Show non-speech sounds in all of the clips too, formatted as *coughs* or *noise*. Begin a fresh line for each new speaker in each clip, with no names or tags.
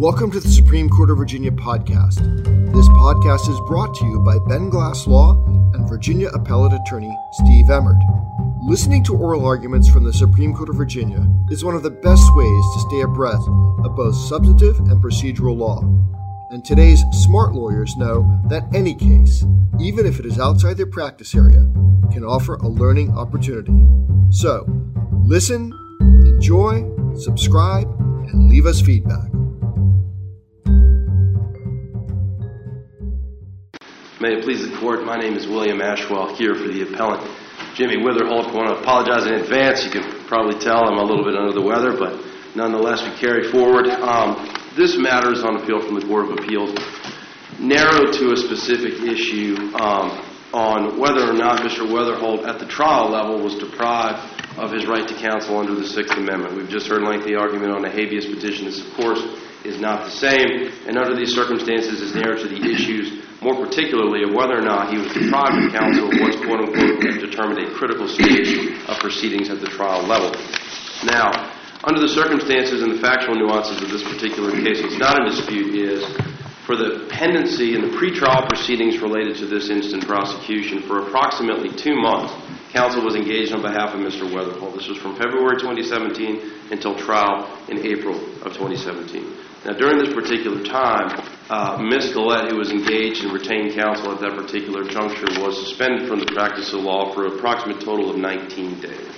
Welcome to the Supreme Court of Virginia podcast. This podcast is brought to you by Ben Glass Law and Virginia Appellate Attorney Steve Emmert. Listening to oral arguments from the Supreme Court of Virginia is one of the best ways to stay abreast of both substantive and procedural law. And today's smart lawyers know that any case, even if it is outside their practice area, can offer a learning opportunity. So, listen, enjoy, subscribe, and leave us feedback.
May it please the court, my name is William Ashwell here for the appellant Jimmy Weatherholt. I want to apologize in advance. You can probably tell I'm a little bit under the weather, but nonetheless we carry forward. Um, this matter is on appeal from the Court of Appeals, narrowed to a specific issue um, on whether or not Mr. Weatherholt at the trial level was deprived of his right to counsel under the Sixth Amendment. We've just heard a lengthy argument on a habeas petition. This, of course, is not the same, and under these circumstances is narrowed to the issues more particularly of whether or not he was deprived of counsel at what's quote unquote determined a critical stage of proceedings at the trial level. Now, under the circumstances and the factual nuances of this particular case, what's not in dispute is for the pendency and the pretrial proceedings related to this instant prosecution for approximately two months, counsel was engaged on behalf of Mr. Weatherholt. This was from February 2017 until trial in April of 2017. Now, during this particular time, uh, Ms. Gillette, who was engaged in retained counsel at that particular juncture, was suspended from the practice of law for an approximate total of 19 days.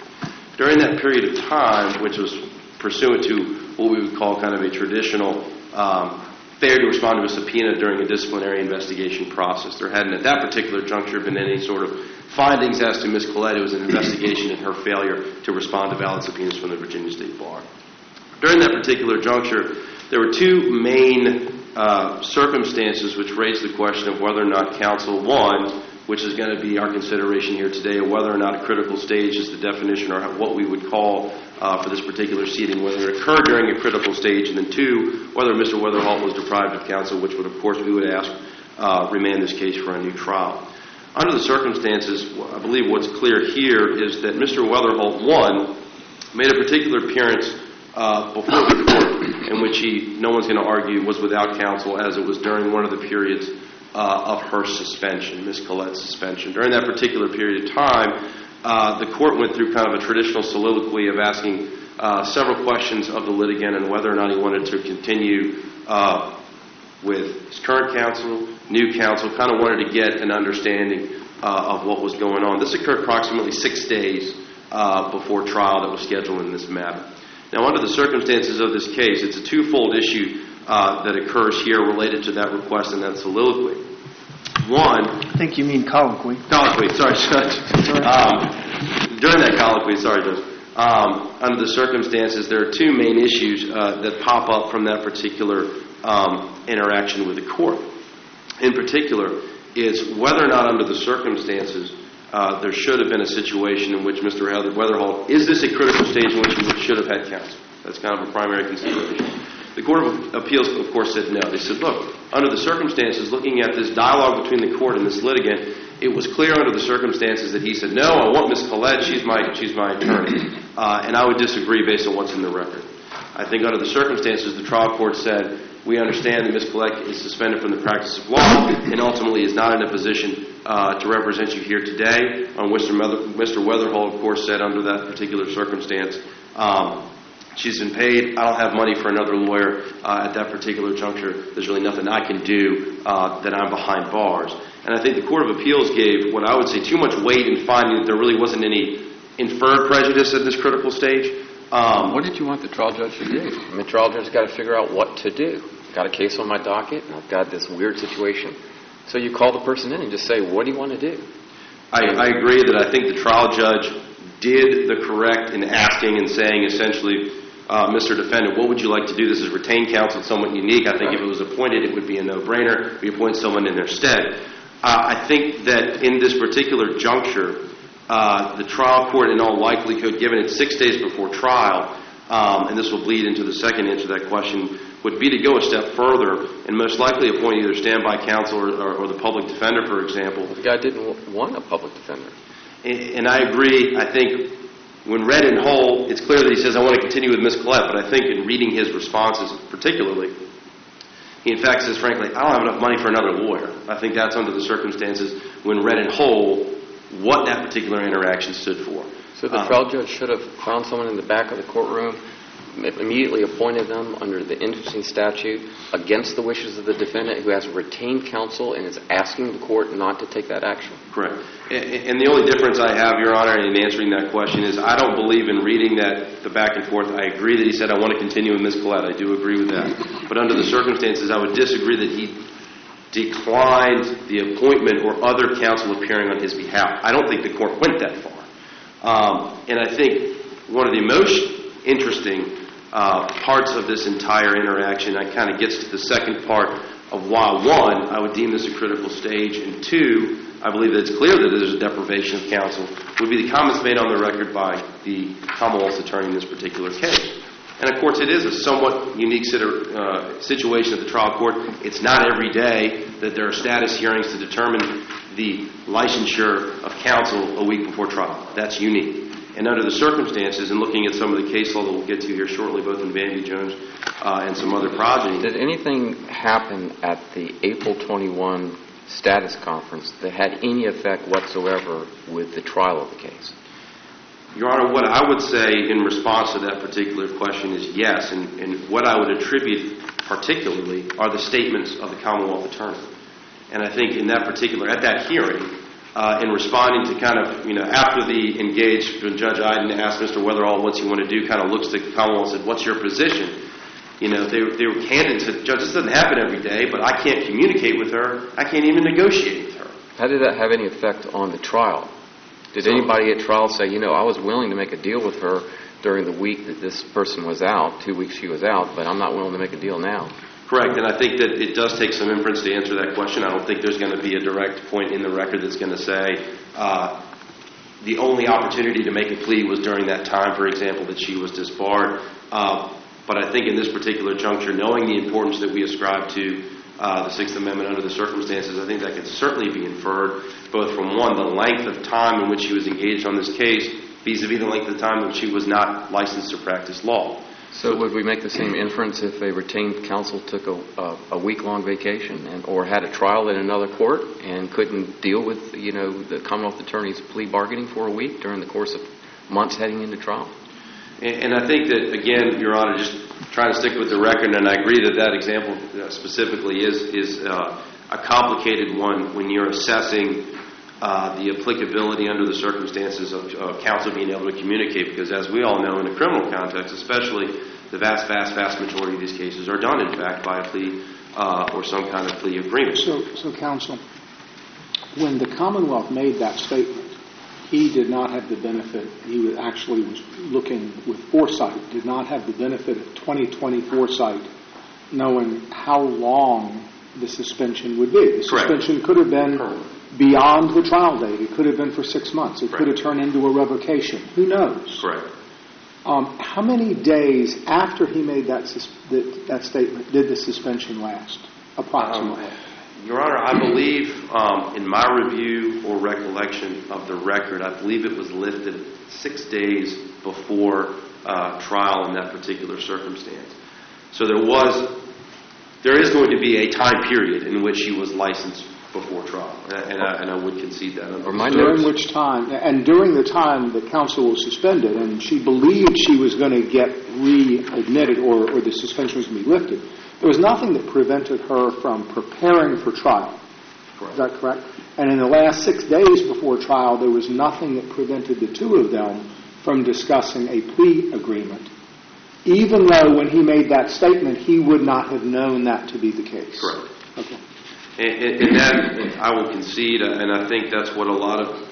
During that period of time, which was pursuant to what we would call kind of a traditional um, failure to respond to a subpoena during a disciplinary investigation process, there hadn't at that particular juncture been any sort of findings as to Ms. Gillette. It was an investigation in her failure to respond to valid subpoenas from the Virginia State Bar. During that particular juncture, there were two main uh, circumstances which raised the question of whether or not counsel, one, which is going to be our consideration here today, whether or not a critical stage is the definition or what we would call uh, for this particular seating, whether it occurred during a critical stage, and then two, whether Mr. Weatherholt was deprived of counsel, which would, of course, we would ask uh, remand this case for a new trial. Under the circumstances, I believe what's clear here is that Mr. Weatherholt, one, made a particular appearance uh, before the court in which he, no one's going to argue, was without counsel as it was during one of the periods uh, of her suspension, Ms. Collette's suspension. During that particular period of time, uh, the court went through kind of a traditional soliloquy of asking uh, several questions of the litigant and whether or not he wanted to continue uh, with his current counsel, new counsel, kind of wanted to get an understanding uh, of what was going on. This occurred approximately six days before trial that was scheduled in this matter. Now, under the circumstances of this case, it's a twofold issue uh, that occurs here related to that request and that soliloquy. One,
I think you mean colloquy.
Colloquy, sorry, *laughs* Judge. Um, during that colloquy, sorry, Judge. Um, under the circumstances, there are two main issues uh, that pop up from that particular um, interaction with the court. In particular, is whether or not, under the circumstances, there should have been a situation in which Mr. Weatherholt, is this a critical stage in which he should have had counsel? That's kind of a primary consideration. The Court of Appeals, of course, said no. They said, look, under the circumstances, looking at this dialogue between the court and this litigant, it was clear under the circumstances that he said, no, I want Ms. Collette, she's my, she's my attorney. Uh, and I would disagree based on what's in the record. I think under the circumstances, the trial court said, we understand that Ms. Collette is suspended from the practice of law and ultimately is not in a position uh, to represent you here today. On Mr. Mr. Weatherholt, of course, said under that particular circumstance, um, she's been paid. I don't have money for another lawyer uh, at that particular juncture. There's really nothing I can do uh, that I'm behind bars. And I think the Court of Appeals gave what I would say too much weight in finding that there really wasn't any inferred prejudice at this critical stage.
Um, what did you want the trial judge to do? I mean, the trial judge's got to figure out what to do. I've got a case on my docket, and I've got this weird situation. So you call the person in and just say, what do you want to do?
I, I agree that I think the trial judge did the correct in asking and saying essentially, uh, Mr. Defendant, what would you like to do? This is retained counsel. It's somewhat unique. I think right. if it was appointed, it would be a no-brainer. We appoint someone in their stead. Uh, I think that in this particular juncture, uh, the trial court, in all likelihood, given it six days before trial, um, and this will bleed into the second answer to that question, would be to go a step further and most likely appoint either standby counsel or, or, or the public defender, for example.
The guy didn't want a public defender.
And, and I agree. I think when read in whole, it's clear that he says, I want to continue with Ms. Collette, but I think in reading his responses particularly, He in fact says frankly, I don't have enough money for another lawyer. I think that's under the circumstances, when read in whole, what that particular interaction stood for.
So the
Um,
trial judge should have found someone in the back of the courtroom, immediately appointed them under the interesting statute against the wishes of the defendant who has retained counsel and is asking the court not to take that action.
Correct. And the only difference I have, Your Honor, in answering that question is I don't believe in reading that, the back and forth. I agree that he said, I want to continue with Ms. Collette. I do agree with that. But under the circumstances, I would disagree that he declined the appointment or other counsel appearing on his behalf. I don't think the court went that far. Um, And I think one of the most interesting uh, parts of this entire interaction, that kind of gets to the second part of why, one, I would deem this a critical stage, and two, I believe that it's clear that there's a deprivation of counsel, would be the comments made on the record by the Commonwealth's attorney in this particular case. And of course, it is a somewhat unique uh, situation at the trial court. It's not every day that there are status hearings to determine the licensure of counsel a week before trial. That's unique. And under the circumstances, and looking at some of the case law that we'll get to here shortly, both in Van Jones uh, and some other progeny,
Did anything happen at the April 21 status conference that had any effect whatsoever with the trial of the case?
Your Honor, what I would say in response to that particular question is yes, and, and what I would attribute particularly are the statements of the Commonwealth Attorney. And I think in that particular, at that hearing, uh, in responding to kind of, you know, after the engaged, when Judge Iden asked Mr. Weatherholt, what's he want to do, kind of looks to the Commonwealth and said, what's your position? You know, they, they were candid and said, Judge, this doesn't happen every day, but I can't communicate with her. I can't even negotiate with her.
How did that have any effect on the trial? Did anybody at trial say, you know, I was willing to make a deal with her during the week that this person was out, two weeks she was out, but I'm not willing to make a deal now?
Correct, and I think that it does take some inference to answer that question. I don't think there's going to be a direct point in the record that's going to say uh, the only opportunity to make a plea was during that time, for example, that she was disbarred. Uh, But I think in this particular juncture, knowing the importance that we ascribe to uh, the Sixth Amendment under the circumstances, I think that could certainly be inferred, both from, one, the length of time in which she was engaged on this case, vis-à-vis the length of time when she was not licensed to practice law.
So would we make the same inference if a retained counsel took a, a, week-long vacation and, or had a trial in another court and couldn't deal with, you know, the Commonwealth Attorney's plea bargaining for a week during the course of months heading into trial?
And and I think that, again, Your Honor, just trying to stick with the record, and I agree that that example uh, specifically is, is uh, a complicated one when you're assessing uh, the applicability under the circumstances of of counsel being able to communicate, because as we all know, in a criminal context especially, the vast, vast, vast majority of these cases are done, in fact, by a plea uh, or some kind of plea agreement.
So, so counsel, when the Commonwealth made that statement, he did not have the benefit, he actually was looking with foresight, did not have the benefit of 2020 foresight, knowing how long the suspension would be. The
Correct.
suspension could have been beyond the trial date. It could have been for six months. It could have turned into a revocation. Who knows?
Correct.
Um, how many days after he made that, sus- that, that statement did the suspension last, approximately?
Your Honor, I believe, um, in my review or recollection of the record, I believe it was lifted six days before uh, trial in that particular circumstance. So there was, there is going to be a time period in which he was licensed before trial, and I, and I would concede that. under
Or my
the
During which time, and during the time that counsel was suspended, and she believed she was going to get readmitted or, or the suspension was going to be lifted, there was nothing that prevented her from preparing for trial. Is that correct? And in the last six days before trial, there was nothing that prevented the two of them from discussing a plea agreement, even though when he made that statement, he would not have known that to be the case.
Correct.
Okay.
And- that, I will concede, uh, and I think that's what a lot of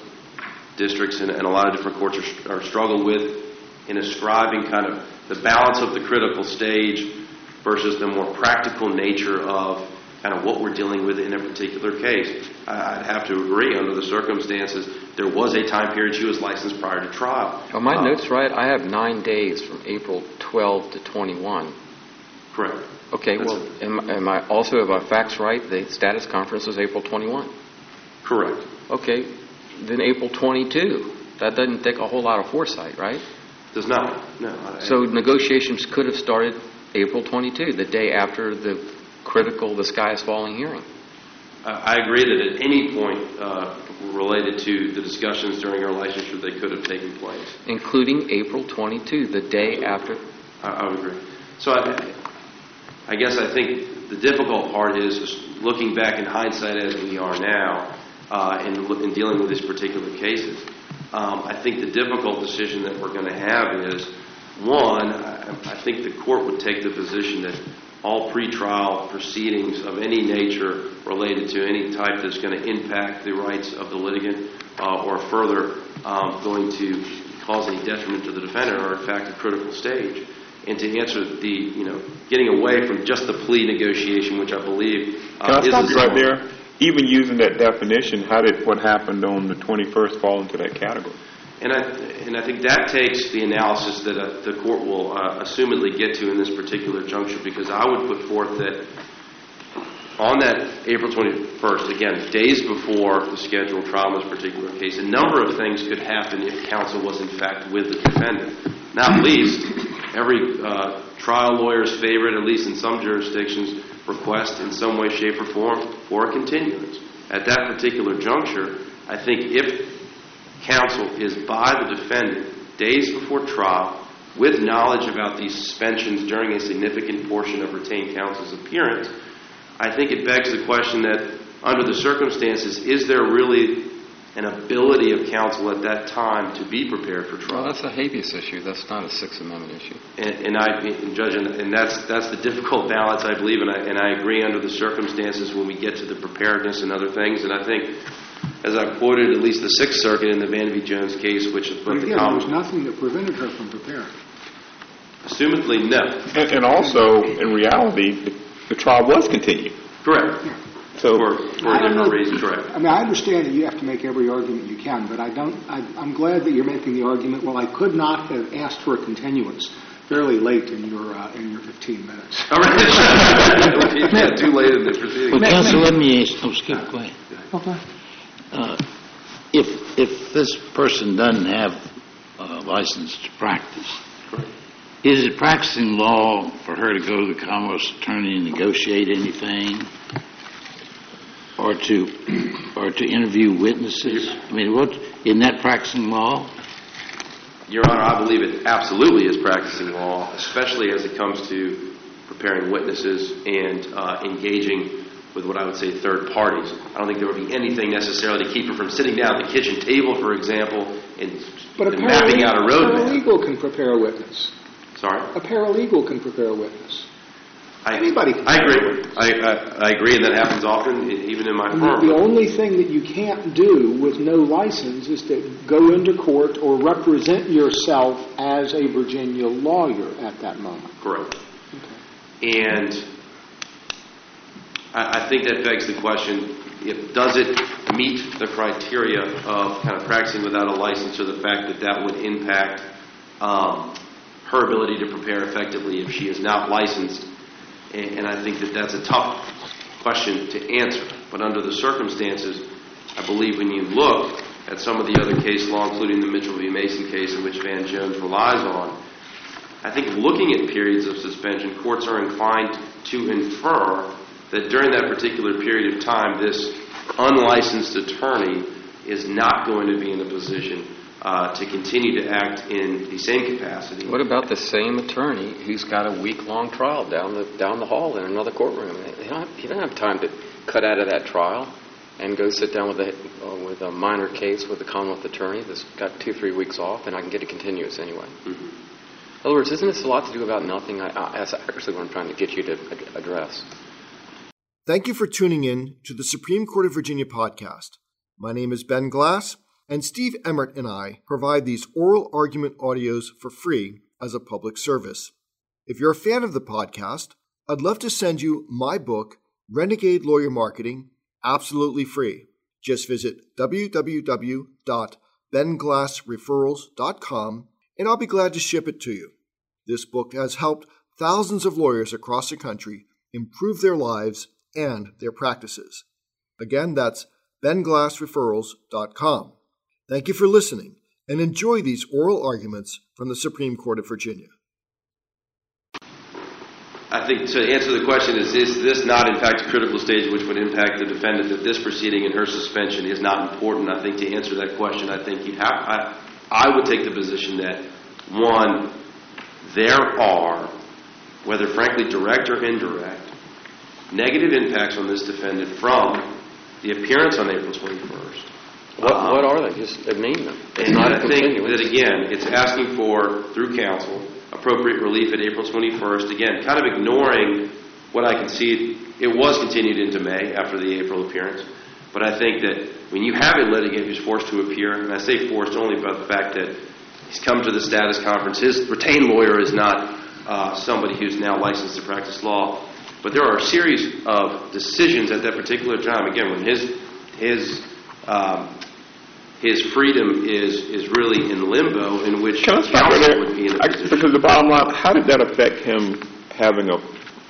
districts and a lot of different courts are str- are struggle with in ascribing kind of the balance of the critical stage versus the more practical nature of kind of what we're dealing with in a particular case. I'd have to agree, under the circumstances, there was a time period she was licensed prior to trial.
Are my
Uh,
notes right? I have nine days from April 12 to 21.
Correct.
Okay, well, am, am I also, have my facts right? The status conference was April 21.
Correct.
Okay, then April 22. That doesn't take a whole lot of foresight, right?
Does not, no. I-
So negotiations could have started April 22, the day after the critical, the sky is falling hearing.
I I agree that at any point uh, related to the discussions during our licensure, they could have taken place.
including April 22, the day after.
I I would agree. So I I guess I think the difficult part is is looking back in hindsight as we are now uh, in in dealing with these particular cases. Um, I think the difficult decision that we're going to have is, one, I I think the court would take the position that all pretrial proceedings of any nature related to any type that's going to impact the rights of the litigant uh, or further um, going to cause any detriment to the defendant are in fact a critical stage. And to answer the, you know, getting away from just the plea negotiation, which I believe uh,
Can I
is
stop you right there? Even using that definition, how did what happened on the 21st fall into that category?
And I, and I think that takes the analysis that uh, the court will uh, assumedly get to in this particular juncture, because I would put forth that on that April 21st, again, days before the scheduled trial in this particular case, a number of things could happen if counsel was in fact with the defendant. Not least, every uh, trial lawyer's favorite, at least in some jurisdictions, request in some way, shape, or form for a continuance. At that particular juncture, I think if counsel is by the defendant days before trial with knowledge about these suspensions during a significant portion of retained counsel's appearance, I think it begs the question that under the circumstances, is there really an ability of counsel at that time to be prepared for
Well,
trial?
that's a habeas issue. That's not a Sixth Amendment issue.
And, and I, and Judge, and, and that's, that's the difficult balance, I believe, and I, and I agree under the circumstances when we get to the preparedness and other things. And I think, as I quoted at least the Sixth Circuit in the Vanderby Jones case, which is
But
both the
again, there was nothing that prevented her from preparing.
assumedly, no.
And, and also, in reality, the, the trial was continued.
Correct.
So,
For, for
I
a different
know-
reason, correct.
I mean, I understand that you have to make every argument you can, but I don't, I, I'm glad that you're making the argument, well, I could not have asked for a continuance fairly late in your, uh, in your 15 minutes.
All right. *laughs* Yeah, too late in the proceeding.
Well, Counsel, let me ask, oh, Skip, go ahead.
Okay.
Uh, If, if this person doesn't have a license to practice, is it practicing law for her to go to the Commonwealth's attorney and negotiate anything? Or to, *clears throat* or to interview witnesses? I mean, what, isn't that practicing law?
Your Honor, I believe it absolutely is practicing law, especially as it comes to preparing witnesses and uh, engaging with what I would say third parties. I don't think there would be anything necessarily to keep her from sitting down at the kitchen table, for example, and
But a
and mapping out a roadmap.
A paralegal can prepare a witness.
Sorry?
A paralegal can prepare a witness.
I-
Anybody can.
I agree. I, I, I agree, and that happens often, e- even in my firm.
the only thing that you can't do with no license is to go into court or represent yourself as a Virginia lawyer at that moment.
Correct. And I, I think that begs the question, if, does it meet the criteria of kind of practicing without a license or the fact that that would impact um, her ability to prepare effectively if she is not licensed? And, I think that that's a tough question to answer. But under the circumstances, I believe when you look at some of the other case law, including the Mitchell v. Mason case in which Van Jones relies on, I think looking at periods of suspension, courts are inclined to infer that during that particular period of time, this unlicensed attorney is not going to be in a position uh, to continue to act in the same capacity.
What about the same attorney who's got a week-long trial down the, down the hall in another courtroom? He don't, have, he don't have time to cut out of that trial and go sit down with a, uh, with a minor case with the Commonwealth attorney that's got two, three weeks off, and I can get a continuous anyway. In other words, isn't this a lot to do about nothing? I, I, that's actually what I'm trying to get you to ad- address.
Thank you for tuning in to the Supreme Court of Virginia podcast. My name is Ben Glass, and Steve Emmert and I provide these oral argument audios for free as a public service. If you're a fan of the podcast, I'd love to send you my book, Renegade Lawyer Marketing, absolutely free. Just visit www.benglassreferrals.com and I'll be glad to ship it to you. This book has helped thousands of lawyers across the country improve their lives and their practices. Again, that's benglassreferrals.com. Thank you for listening and enjoy these oral arguments from the Supreme Court of Virginia.
I think to answer the question, is is this not in fact a critical stage which would impact the defendant, that this proceeding and her suspension is not important? I think to answer that question, I think you'd have, I, I would take the position that, one, there are, whether frankly direct or indirect, negative impacts on this defendant from the appearance on April 21st.
What,
Um,
what are they? Just name them. It's
and
not a
think that, again, it's asking for, through counsel, appropriate relief at April 21st. Again, kind of ignoring what I concede, it was continued into May after the April appearance. But I think that when you have a litigant who's forced to appear, and I say forced only by the fact that he's come to the status conference, his retained lawyer is not uh, somebody who's now licensed to practice law, but there are a series of decisions at that particular time. Again, when his his um, his freedom is is really in limbo, in which
Can I stop
counsel would be in a
I-
position.
Because the bottom line, how did that affect him having a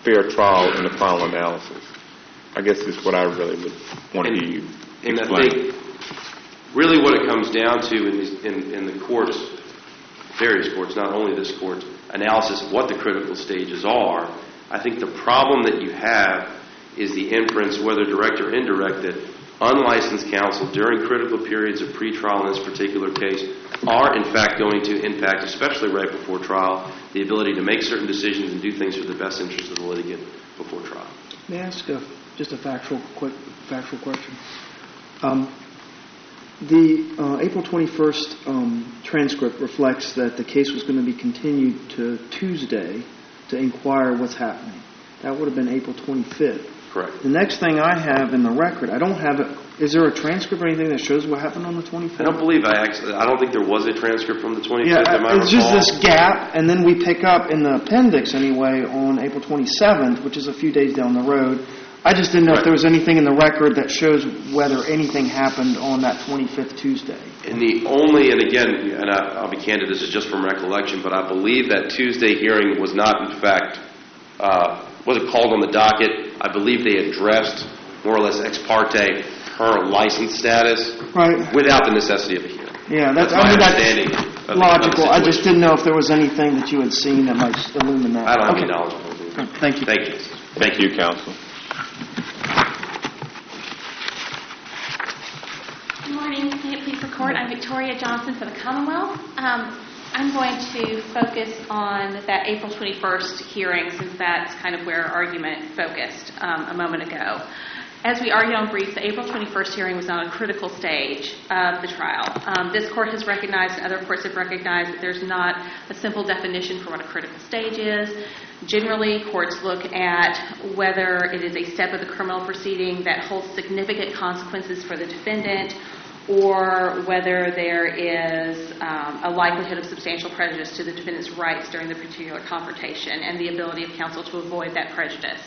fair trial in the final analysis? I guess is what I really would want to hear you
And I
explain.
think, really what it comes down to in, these- in, in the courts, various courts, not only this court, analysis of what the critical stages are, I think the problem that you have is the inference, whether direct or indirect, that unlicensed counsel during critical periods of pretrial in this particular case are in fact going to impact, especially right before trial, the ability to make certain decisions and do things for the best interest of the litigant before trial.
May I ask a, just a factual, quick, factual question? Um, the uh, April 21st um, transcript reflects that the case was going to be continued to Tuesday to inquire what's happening. That would have been April 25th.
Correct.
The next thing I have in the record, I don't have it. Is there a transcript or anything that shows what happened on the 25th?
I don't believe I actually, I don't think there was a transcript from the 25th,
Yeah,
I
it's just
recall?
this gap, and then we pick up in the appendix anyway on April 27th, which is a few days down the road. I just didn't know if there was anything in the record that shows whether anything happened on that 25th Tuesday.
And the only, and again, and I- I'll be candid, this is just from recollection, but I believe that Tuesday hearing was not in fact, wasn't called on the docket. I believe they addressed more or less ex parte her license status
Right.
without the necessity of a hearing.
Yeah, that's,
That's my
I mean,
understanding
that's
of the- of the
logical. I just
situation.
didn't know if there was anything that you had seen that might illumine that.
I don't have
Okay.
any knowledge of it.
Thank you.
Thank you.
Thank you, counsel.
Good morning. May it please the court, I'm Victoria Johnson for the Commonwealth. Um, I'm going to focus on that April 21st hearing since that's kind of where our argument focused um, a moment ago. As we argued on brief, the April 21st hearing was on a critical stage of the trial. Um, This court has recognized, and other courts have recognized, that there's not a simple definition for what a critical stage is. Generally, courts look at whether it is a step of the criminal proceeding that holds significant consequences for the defendant, or whether there is um, a likelihood of substantial prejudice to the defendant's rights during the particular confrontation, and the ability of counsel to avoid that prejudice.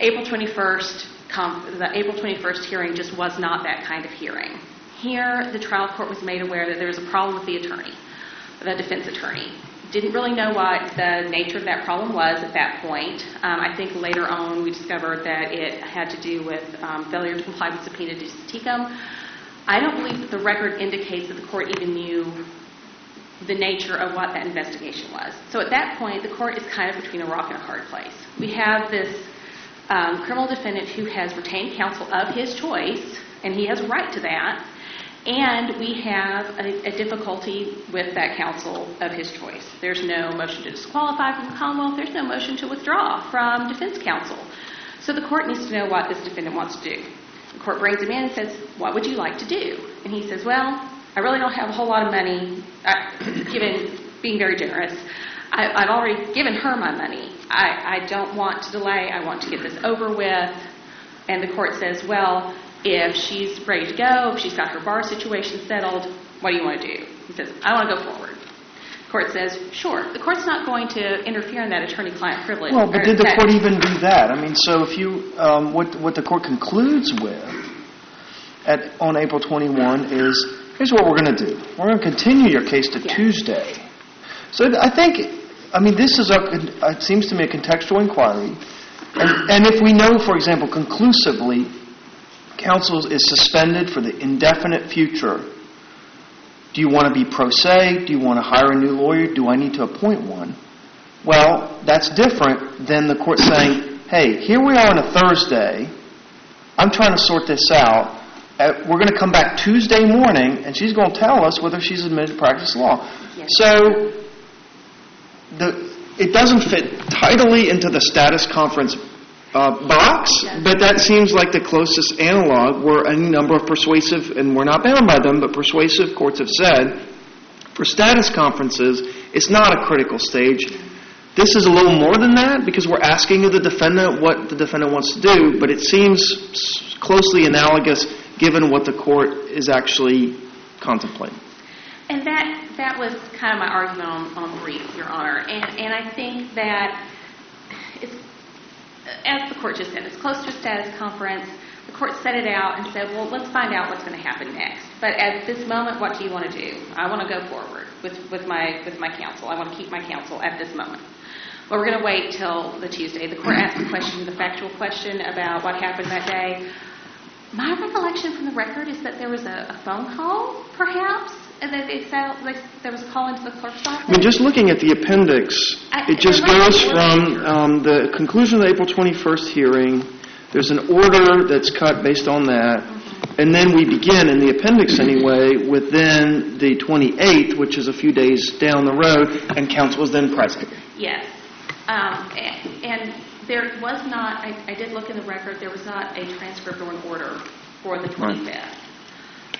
April 21st, com- the April 21st hearing just was not that kind of hearing. Here, the trial court was made aware that there was a problem with the attorney, the defense attorney. Didn't really know what the nature of that problem was at that point. Um, I think later on we discovered that it had to do with um, failure to comply with subpoena duces tecum. I don't believe that the record indicates that the court even knew the nature of what that investigation was. So at that point, the court is kind of between a rock and a hard place. We have this um, criminal defendant who has retained counsel of his choice, and he has a right to that, and we have a, a difficulty with that counsel of his choice. There's no motion to disqualify from the Commonwealth. There's no motion to withdraw from defense counsel. So the court needs to know what this defendant wants to do. Court brings him in and says, "What would you like to do?" And he says, "Well, I really don't have a whole lot of money, uh, *coughs* given being very generous. I, I've already given her my money. I, I don't want to delay. I want to get this over with." And the court says, "Well, if she's ready to go, if she's got her bar situation settled, what do you want to do?" He says, "I want to go forward." The court says, "Sure." The court's not going to interfere in that attorney-client privilege.
Well, but did the court even do that? I mean, so if you, um, what, what the court concludes with at, on April 21 is, here's what we're going to do. We're going to continue your case to. Tuesday. So I think, I mean, this is a, it seems to me a contextual inquiry. And, and if we know, for example, conclusively, counsel is suspended for the indefinite future, do you want to be pro se? Do you want to hire a new lawyer? Do I need to appoint one? Well, that's different than the court saying, hey, here we are on a Thursday. I'm trying to sort this out. Uh, we're going to come back Tuesday morning, and she's going to tell us whether she's admitted to practice law.
Yes.
So the, it doesn't fit tidily into the status conference uh, box, but that seems like the closest analog where a number of persuasive, and we're not bound by them, but persuasive courts have said for status conferences, it's not a critical stage. This is a little more than that because we're asking of the defendant what the defendant wants to do, but it seems closely analogous given what the court is actually contemplating.
And that, that was kind of my argument on, on brief, Your Honor. And, and I think that as the court just said, it's close to a status conference. The court set it out and said, well, let's find out what's going to happen next. But at this moment, what do you want to do? I want to go forward with, my, with my counsel. I want to keep my counsel at this moment. Well, we're going to wait till the Tuesday. The court asked the question, the factual question about what happened that day. My recollection from the record is that there was a phone call, perhaps, and that it said like, there was a call into the clerk's office.
I mean, just looking at the appendix,
I-
it just
there might
goes
be
from um, the conclusion of the April 21st hearing, there's an order that's cut based on that, and then we begin, in the appendix anyway, with then the 28th, which is a few days down the road, and counsel is then present.
Yes. Um, a- And there was not, I I did look in the record, there was not a transcript or an order for the 25th.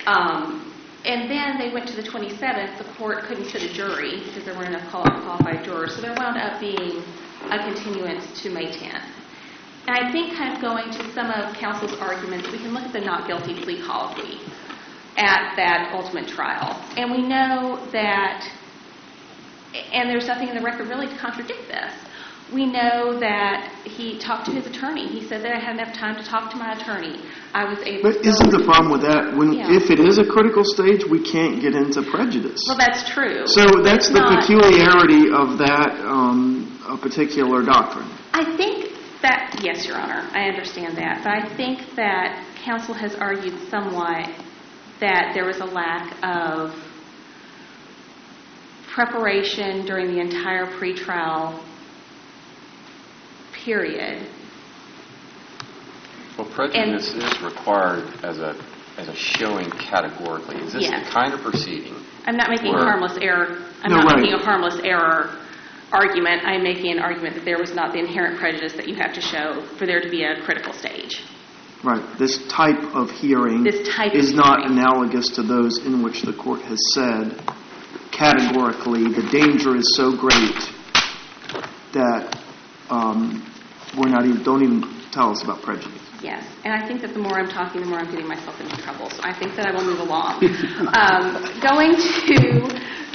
Um, And then they went to the 27th, the court couldn't sit a jury because there weren't enough qualified jurors, so there wound up being a continuance to May 10th. And I think kind of going to some of counsel's arguments, we can look at the not guilty plea colloquy at that ultimate trial. And we know that and there's nothing in the record really to contradict this. We know that he talked to his attorney. He said that I had enough time to talk to my attorney. I was able
But
to...
isn't the problem with that, if it is a critical stage, we can't get into prejudice?
Well, that's true.
So that's the peculiarity of that um, a particular doctrine.
I think that, yes, Your Honor, I understand that. But I think that counsel has argued somewhat that there was a lack of preparation during the entire pretrial period.
Well, prejudice is required as a, as a showing categorically. Is this
Yes.
the kind of proceeding?
I'm not making a
Where-
harmless error. I'm
No,
not
right.
making a harmless error argument. I'm making an argument that there was not the inherent prejudice that you have to show for there to be a critical stage.
Right. This type of hearing
This type of
is not
hearing.
analogous to those in which the court has said categorically the danger is so great that um, we're not even don't even tell us about prejudice.
Yes, and I think that the more I'm talking, the more I'm getting myself into trouble. So I think that I will move along. *laughs* um, going to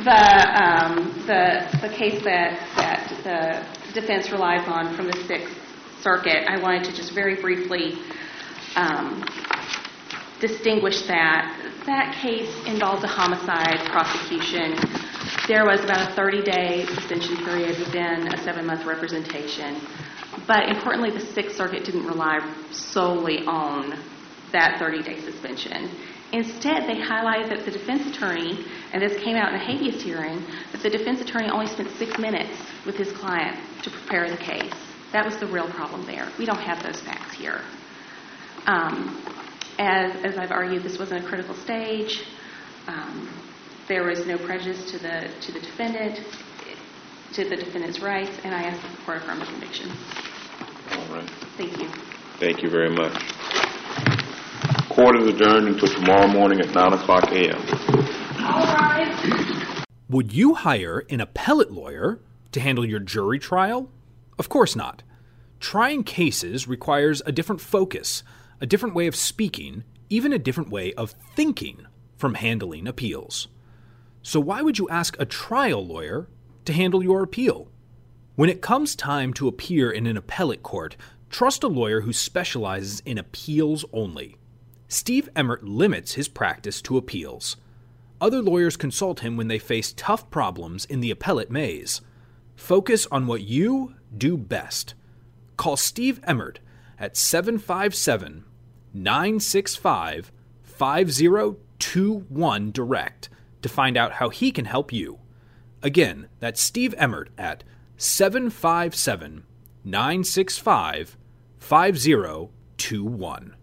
the, um, the the case that that the defense relies on from the Sixth Circuit, I wanted to just very briefly um, distinguish that. That case involved a homicide prosecution. There was about a 30-day suspension period within a seven-month representation. But importantly, the Sixth Circuit didn't rely solely on that 30-day suspension. Instead, they highlighted that the defense attorney, and this came out in a habeas hearing, that the defense attorney only spent six minutes with his client to prepare the case. That was the real problem there. We don't have those facts here. Um, As, as I've argued, this wasn't a critical stage. Um, there was no prejudice to the to the defendant, to the defendant's rights, and I ask that the court affirm the conviction.
All right.
Thank you.
Thank you very much. Court is adjourned until tomorrow morning at 9 o'clock a.m. All right.
Would you hire an appellate lawyer to handle your jury trial? Of course not. Trying cases requires a different focus, a different way of speaking, even a different way of thinking from handling appeals. So, why would you ask a trial lawyer to handle your appeal? When it comes time to appear in an appellate court, trust a lawyer who specializes in appeals only. Steve Emmert limits his practice to appeals. Other lawyers consult him when they face tough problems in the appellate maze. Focus on what you do best. Call Steve Emmert at 757 965 5021 direct to find out how he can help you. Again, that's Steve Emmert at 757 965 5021.